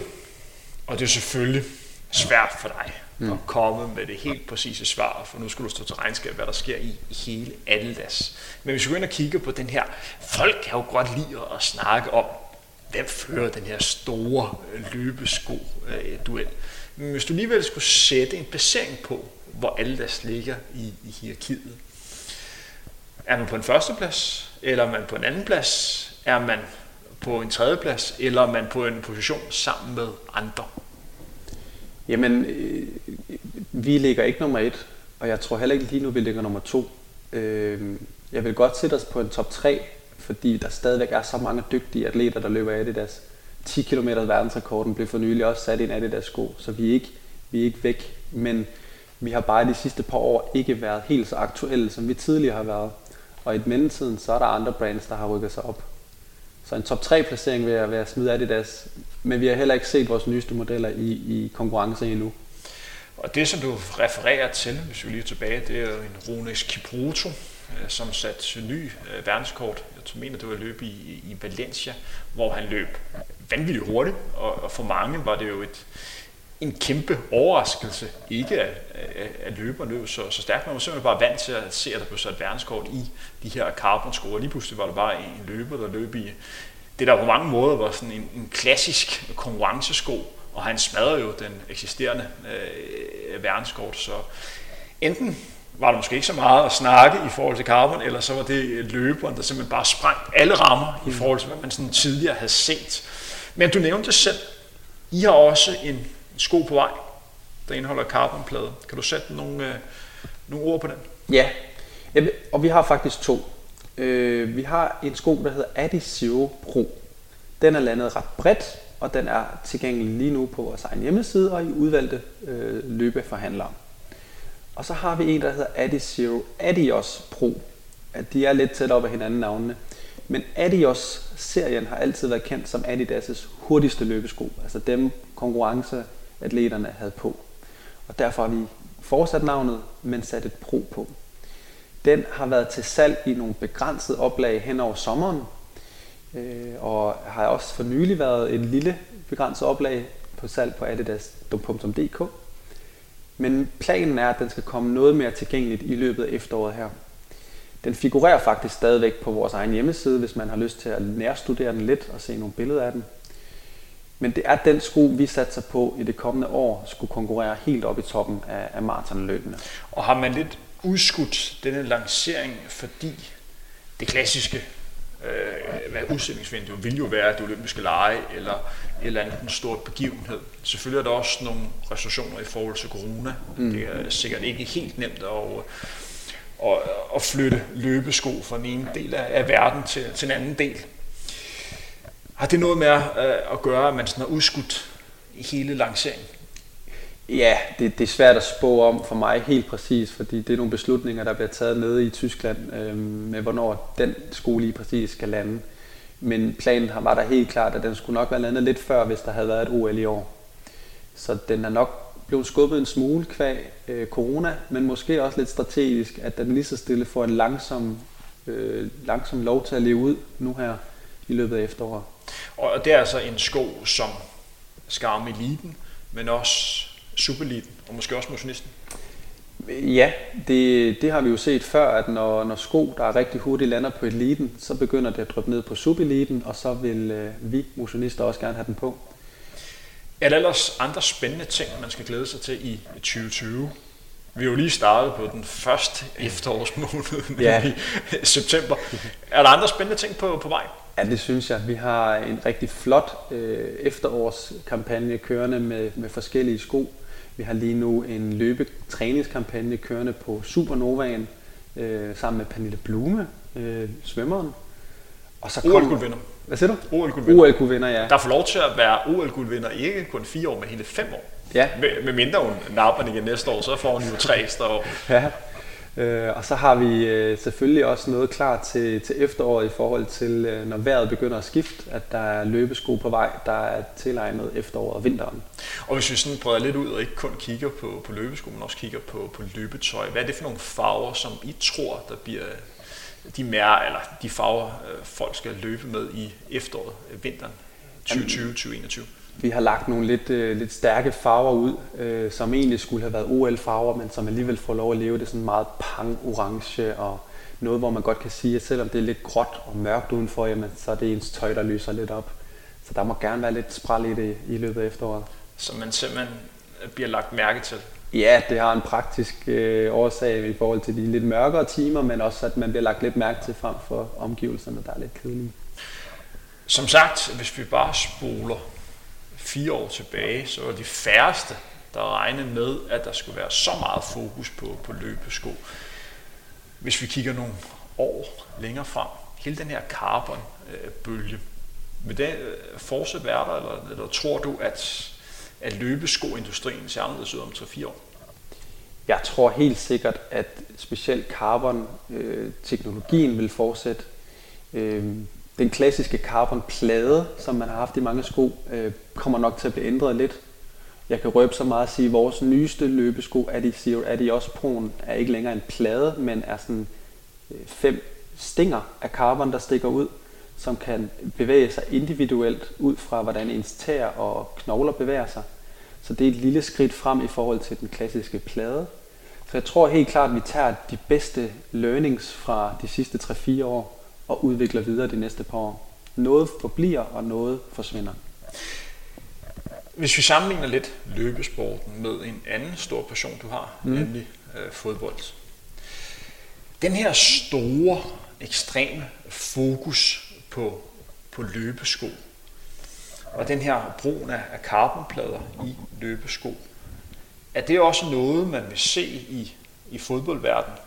og det er selvfølgelig svært for dig mm. at komme med det helt præcise svar, for nu skal du stå til regnskab, hvad der sker i, i hele Adidas. Men hvis vi går ind og kigger på den her, folk kan jo godt lide at snakke om, hvem fører den her store løbesko-duel. Men hvis du alligevel skulle sætte en placering på, hvor Adidas ligger i, i hierarkiet, er man på en første plads, eller er man på en anden plads, er man på en tredje plads, eller er man på en position sammen med andre? Jamen, øh, vi ligger ikke nummer et, og jeg tror heller ikke lige nu, vi ligger nummer to. Øh, jeg vil godt sætte os på en top 3, fordi der stadigvæk er så mange dygtige atleter, der løber Adidas. 10 km verdensrekorden blev for nylig også sat i en Adidas sko, så vi er ikke, vi er ikke væk. Men vi har bare de sidste par år ikke været helt så aktuelle, som vi tidligere har været. Og i mellemtiden, så er der andre brands, der har rykket sig op. Så en top 3 placering vil jeg, vil jeg smide Adidas. Men vi har heller ikke set vores nyeste modeller i, i konkurrence endnu. Og det, som du refererer til, hvis vi lige er tilbage, det er jo en Rones Kipruto, øh, som satte ny øh, verdenskort. Jeg mener, det var løb i, i Valencia, hvor han løb vanvittigt hurtigt, og, og for mange var det jo et, en kæmpe overraskelse ikke at, at, at løbe og løbe så, så stærkt. Man var simpelthen bare vant til at se, at der blev sat verdenskort i de her carbon-sko. Lige pludselig var der bare en løber, der løb i det, der på mange måder var sådan en, en klassisk konkurrencesko, og han smadrede jo den eksisterende øh, verdenskort. Så enten var der måske ikke så meget at snakke i forhold til carbon, eller så var det løberen, der simpelthen bare sprang alle rammer i forhold til, hvad man sådan tidligere havde set. Men du nævnte selv. I har også en sko på vej, der indeholder carbonplade. Kan du sætte nogle, øh, nogle ord på den? Ja, og vi har faktisk to. Øh, vi har en sko, der hedder Adi Zero Pro. Den er landet ret bredt, og den er tilgængelig lige nu på vores egen hjemmeside og i udvalgte øh, løbeforhandlere. Og så har vi en, der hedder Adizero Adios Pro. At de er lidt tæt op af hinanden navnene. Men Adios-serien har altid været kendt som Adidas' hurtigste løbesko. Altså dem konkurrence atleterne havde på. Og derfor har vi fortsat navnet, men sat et Pro på. Den har været til salg i nogle begrænsede oplag hen over sommeren, øh, og har også for nylig været en lille begrænset oplag på salg på adidas.dk. Men planen er, at den skal komme noget mere tilgængeligt i løbet af efteråret her. Den figurerer faktisk stadigvæk på vores egen hjemmeside, hvis man har lyst til at nærstudere den lidt og se nogle billeder af den. Men det er den sko, vi satser på i det kommende år, skulle konkurrere helt op i toppen af, af maratonløbene. Og har man lidt udskudt denne lancering, fordi det klassiske øh, hvad udstillingsvindue vil jo være det olympiske lege eller et eller andet en stort begivenhed. Selvfølgelig er der også nogle restriktioner i forhold til corona. Mm. Det er sikkert ikke helt nemt at, at, at flytte løbesko fra en ene del af verden til, til en anden del. Har det noget med at, at gøre, at man sådan har udskudt hele lanceringen? Ja, det, det er svært at spå om for mig helt præcis, fordi det er nogle beslutninger, der bliver taget nede i Tyskland øh, med, hvornår den skole lige præcis skal lande. Men planen var der helt klart, at den skulle nok være landet lidt før, hvis der havde været et OL i år. Så den er nok blevet skubbet en smule kvæg øh, corona, men måske også lidt strategisk, at den lige så stille får en langsom, øh, langsom lov til at leve ud nu her i løbet af efteråret. Og det er altså en sko, som skal ramme eliten, men også supereliten, og måske også motionisten. Ja, det, det har vi jo set før, at når, når sko, der er rigtig hurtigt lander på eliten, så begynder det at dryppe ned på subeliten, og så vil øh, vi motionister også gerne have den på. Er der ellers andre spændende ting, man skal glæde sig til i 2020? Vi er jo lige startet på den første efterårsmåned, ja. i september. Er der andre spændende ting på, på vej? Ja, det synes jeg. Vi har en rigtig flot øh, efterårskampagne kørende med, med forskellige sko. Vi har lige nu en løbetræningskampagne kørende på Supernovaen øh, sammen med Pernille Blume, øh, svømmeren. Og så OL-guldvinder. Hvad siger du? OL-guldvinder. OL-guldvinder, ja. Der får lov til at være OL-guldvinder ikke kun fire år, men hele fem år. Ja. Med, med mindre hun napper igen næste år, så får hun jo tre år. ja. Øh, og så har vi øh, selvfølgelig også noget klar til, til efteråret i forhold til, øh, når vejret begynder at skifte, at der er løbesko på vej, der er tilegnet efteråret og vinteren. Og hvis vi sådan breder lidt ud og ikke kun kigger på, på løbesko, men også kigger på, på løbetøj, hvad er det for nogle farver, som I tror, der bliver de mere, eller de farver, øh, folk skal løbe med i efteråret, øh, vinteren 2020-2021? Vi har lagt nogle lidt, øh, lidt stærke farver ud, øh, som egentlig skulle have været OL-farver, men som alligevel får lov at leve det sådan meget pang-orange og noget, hvor man godt kan sige, at selvom det er lidt gråt og mørkt udenfor, jamen, så er det ens tøj, der lyser lidt op. Så der må gerne være lidt spræl i det i løbet af efteråret. Så man simpelthen bliver lagt mærke til? Ja, det har en praktisk øh, årsag i forhold til de lidt mørkere timer, men også at man bliver lagt lidt mærke til frem for omgivelserne, der er lidt kedelige. Som sagt, hvis vi bare spoler fire år tilbage, så var de færreste, der regnede med, at der skulle være så meget fokus på, på løbesko. Hvis vi kigger nogle år længere frem, hele den her carbon-bølge, vil det øh, fortsat være der, eller, eller tror du, at, at løbeskoindustrien ser anderledes ud om 3-4 år? Jeg tror helt sikkert, at specielt carbon-teknologien øh, vil fortsætte. Øh, den klassiske carbonplade, som man har haft i mange sko, øh, kommer nok til at blive ændret lidt. Jeg kan røbe så meget at sige, at vores nyeste løbesko, Adi Adios Pro'en, er ikke længere en plade, men er sådan øh, fem stinger af carbon, der stikker ud, som kan bevæge sig individuelt ud fra, hvordan ens tæer og knogler bevæger sig. Så det er et lille skridt frem i forhold til den klassiske plade. Så jeg tror helt klart, at vi tager de bedste learnings fra de sidste 3-4 år og udvikler videre de næste par år. Noget forbliver, og noget forsvinder. Hvis vi sammenligner lidt løbesporten med en anden stor passion, du har, mm. nemlig øh, fodbold. Den her store, ekstreme fokus på, på løbesko, og den her brugen af, af carbonplader i løbesko, er det også noget, man vil se i, i fodboldverdenen?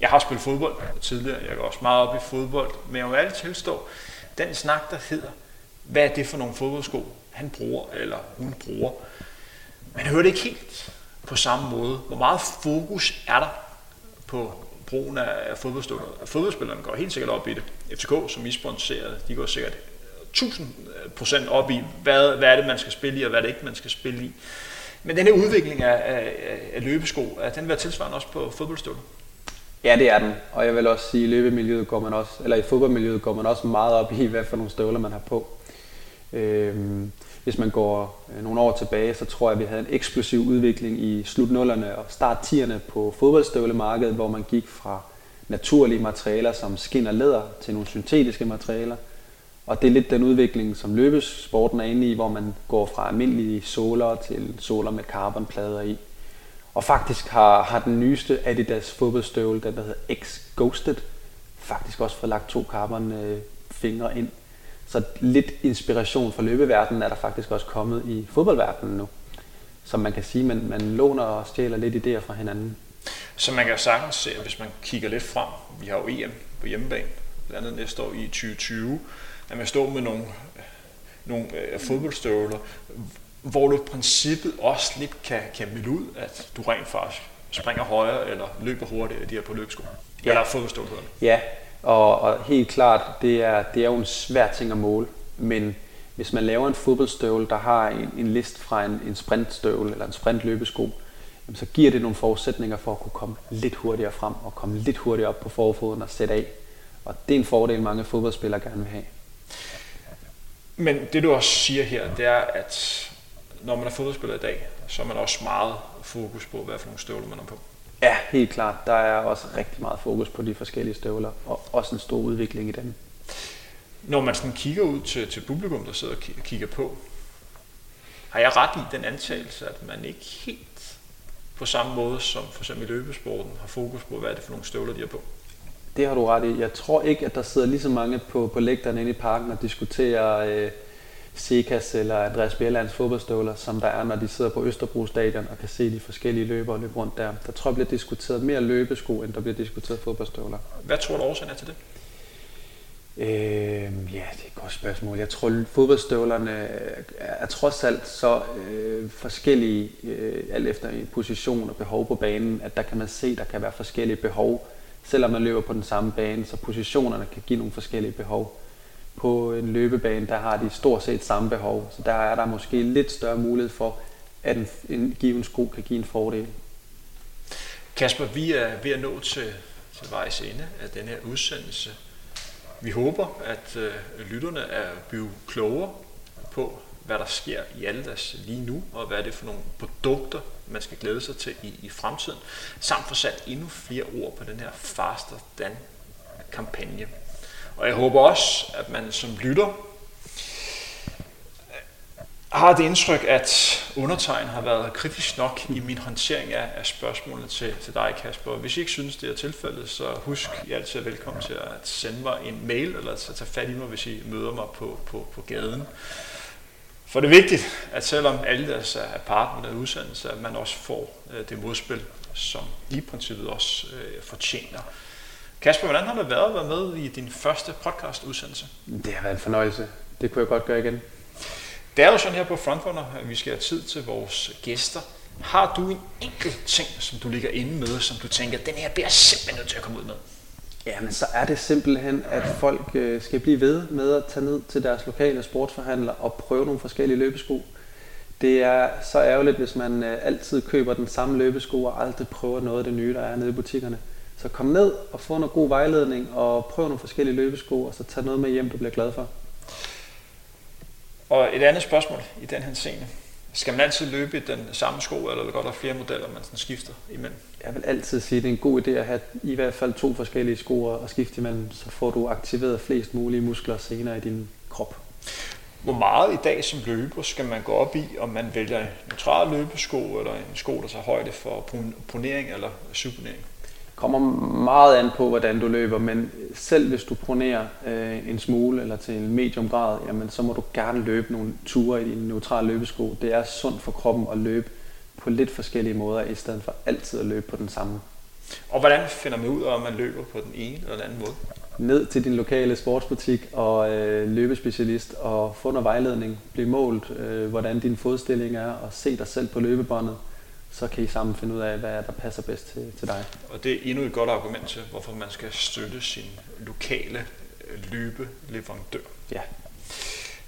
Jeg har spillet fodbold tidligere, jeg går også meget op i fodbold, men jeg vil altid tilstå, den snak, der hedder, hvad er det for nogle fodboldsko, han bruger eller hun bruger. Man hører det ikke helt på samme måde. Hvor meget fokus er der på brugen af fodboldspillere? Fodboldspillerne går helt sikkert op i det. FCK, som I sponsorerede, de går sikkert 1000% øh, op i, hvad, hvad er det, man skal spille i, og hvad er det ikke, man skal spille i. Men den her udvikling af, af, af løbesko, er den været tilsvarende også på fodboldstøvler? Ja, det er den. Og jeg vil også sige, at i løbemiljøet går man også, eller i fodboldmiljøet går man også meget op i, hvad for nogle støvler man har på. Øhm, hvis man går øh, nogle år tilbage, så tror jeg, at vi havde en eksplosiv udvikling i slut 0'erne og start 10'erne på fodboldstøvlemarkedet, hvor man gik fra naturlige materialer som skin og læder til nogle syntetiske materialer. Og det er lidt den udvikling, som løbesporten er inde i, hvor man går fra almindelige såler til såler med carbonplader i. Og faktisk har, har den nyeste Adidas fodboldstøvle, den der hedder X Ghosted, faktisk også fået lagt to carbon øh, fingre ind. Så lidt inspiration fra løbeverdenen er der faktisk også kommet i fodboldverdenen nu. Som man kan sige, man, man låner og stjæler lidt idéer fra hinanden. Så man kan sagtens se, at hvis man kigger lidt frem, vi har jo EM på hjemmebane, blandt andet næste år i 2020, at man står med nogle, øh, nogle øh, fodboldstøvler, hvor du i princippet også lidt kan, kan melde ud, at du rent faktisk springer højere eller løber hurtigere de her på løbesko. Ja. Eller fodboldstøvlerne. Ja, og, og helt klart, det er, det er jo en svær ting at måle, men hvis man laver en fodboldstøvle, der har en, en list fra en, en sprintstøvle eller en sprintløbesko, jamen, så giver det nogle forudsætninger for at kunne komme lidt hurtigere frem og komme lidt hurtigere op på forfoden og sætte af. Og det er en fordel, mange fodboldspillere gerne vil have. Men det du også siger her, det er, at når man er fodboldspiller i dag, så er man også meget fokus på, hvad for nogle støvler man er på. Ja, helt klart. Der er også rigtig meget fokus på de forskellige støvler, og også en stor udvikling i dem. Når man sådan kigger ud til, til publikum, der sidder og kigger på, har jeg ret i den antagelse, at man ikke helt på samme måde som for eksempel i løbesporten har fokus på, hvad er det for nogle støvler, de er på? Det har du ret i. Jeg tror ikke, at der sidder lige så mange på, på lægterne inde i parken og diskuterer øh, Sekas eller Andreas Bjellands fodboldstøvler, som der er, når de sidder på Østerbro Stadion og kan se de forskellige løbere løbe rundt der. Der tror jeg bliver diskuteret mere løbesko, end der bliver diskuteret fodboldstøvler. Hvad tror du årsagen er til det? Øh, ja, det er et godt spørgsmål. Jeg tror, fodboldstøvlerne er trods alt så øh, forskellige, øh, alt efter position og behov på banen, at der kan man se, at der kan være forskellige behov, selvom man løber på den samme bane, så positionerne kan give nogle forskellige behov. På en løbebane, der har de stort set samme behov, så der er der måske lidt større mulighed for, at en, en given sko kan give en fordel. Kasper, vi er ved at nå til, til vejs ende af den her udsendelse. Vi håber, at øh, lytterne er blevet klogere på, hvad der sker i Aldas lige nu, og hvad er for nogle produkter, man skal glæde sig til i, i fremtiden, samt få sat endnu flere ord på den her Faster Dan kampagne. Og jeg håber også, at man som lytter øh, har det indtryk, at undertegn har været kritisk nok i min håndtering af, af spørgsmålene til, til dig, Kasper. Hvis I ikke synes, det er tilfældet, så husk, I er altid velkommen til at sende mig en mail, eller at tage fat i mig, hvis I møder mig på, på, på gaden. For det er vigtigt, at selvom alle deres øh, er part med udsendelse, at man også får øh, det modspil, som I i princippet også øh, fortjener. Kasper, hvordan har det været at være med i din første podcast-udsendelse? Det har været en fornøjelse. Det kunne jeg godt gøre igen. Det er jo sådan her på Frontrunner, at vi skal have tid til vores gæster. Har du en enkelt ting, som du ligger inde med, som du tænker, den her bliver simpelthen nødt til at komme ud med? Jamen, så er det simpelthen, at folk øh, skal blive ved med at tage ned til deres lokale sportsforhandler og prøve nogle forskellige løbesko. Det er så ærgerligt, hvis man øh, altid køber den samme løbesko og aldrig prøver noget af det nye, der er nede i butikkerne. Så kom ned og få noget god vejledning og prøv nogle forskellige løbesko, og så tag noget med hjem, du bliver glad for. Og et andet spørgsmål i den her scene. Skal man altid løbe i den samme sko, eller er det godt, der er flere modeller, man sådan skifter imellem? Jeg vil altid sige, at det er en god idé at have i hvert fald to forskellige sko at skifte imellem, så får du aktiveret flest mulige muskler senere i din krop. Hvor meget i dag som løber skal man gå op i, om man vælger en neutral løbesko, eller en sko, der tager højde for ponering eller subponering? Kommer meget an på, hvordan du løber, men selv hvis du pronerer øh, en smule eller til en medium grad, jamen, så må du gerne løbe nogle ture i din neutrale løbesko. Det er sundt for kroppen at løbe på lidt forskellige måder, i stedet for altid at løbe på den samme. Og hvordan finder man ud af, om man løber på den ene eller den anden måde? Ned til din lokale sportsbutik og øh, løbespecialist og få noget vejledning. Bliv målt, øh, hvordan din fodstilling er, og se dig selv på løbebåndet så kan I sammen finde ud af, hvad der passer bedst til, til dig. Og det er endnu et godt argument til, hvorfor man skal støtte sin lokale øh, løbeleverandør. Ja.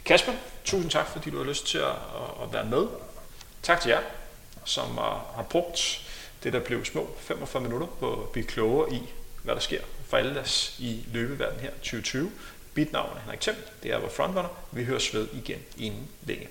Kasper, tusind tak, fordi du har lyst til at, at være med. Tak til jer, som har brugt det, der blev små 45 minutter på at blive klogere i, hvad der sker for alle deres i løbeverden her 2020. Mit navn er Henrik Thiem, det er vores frontrunner. Vi høres ved igen inden længe.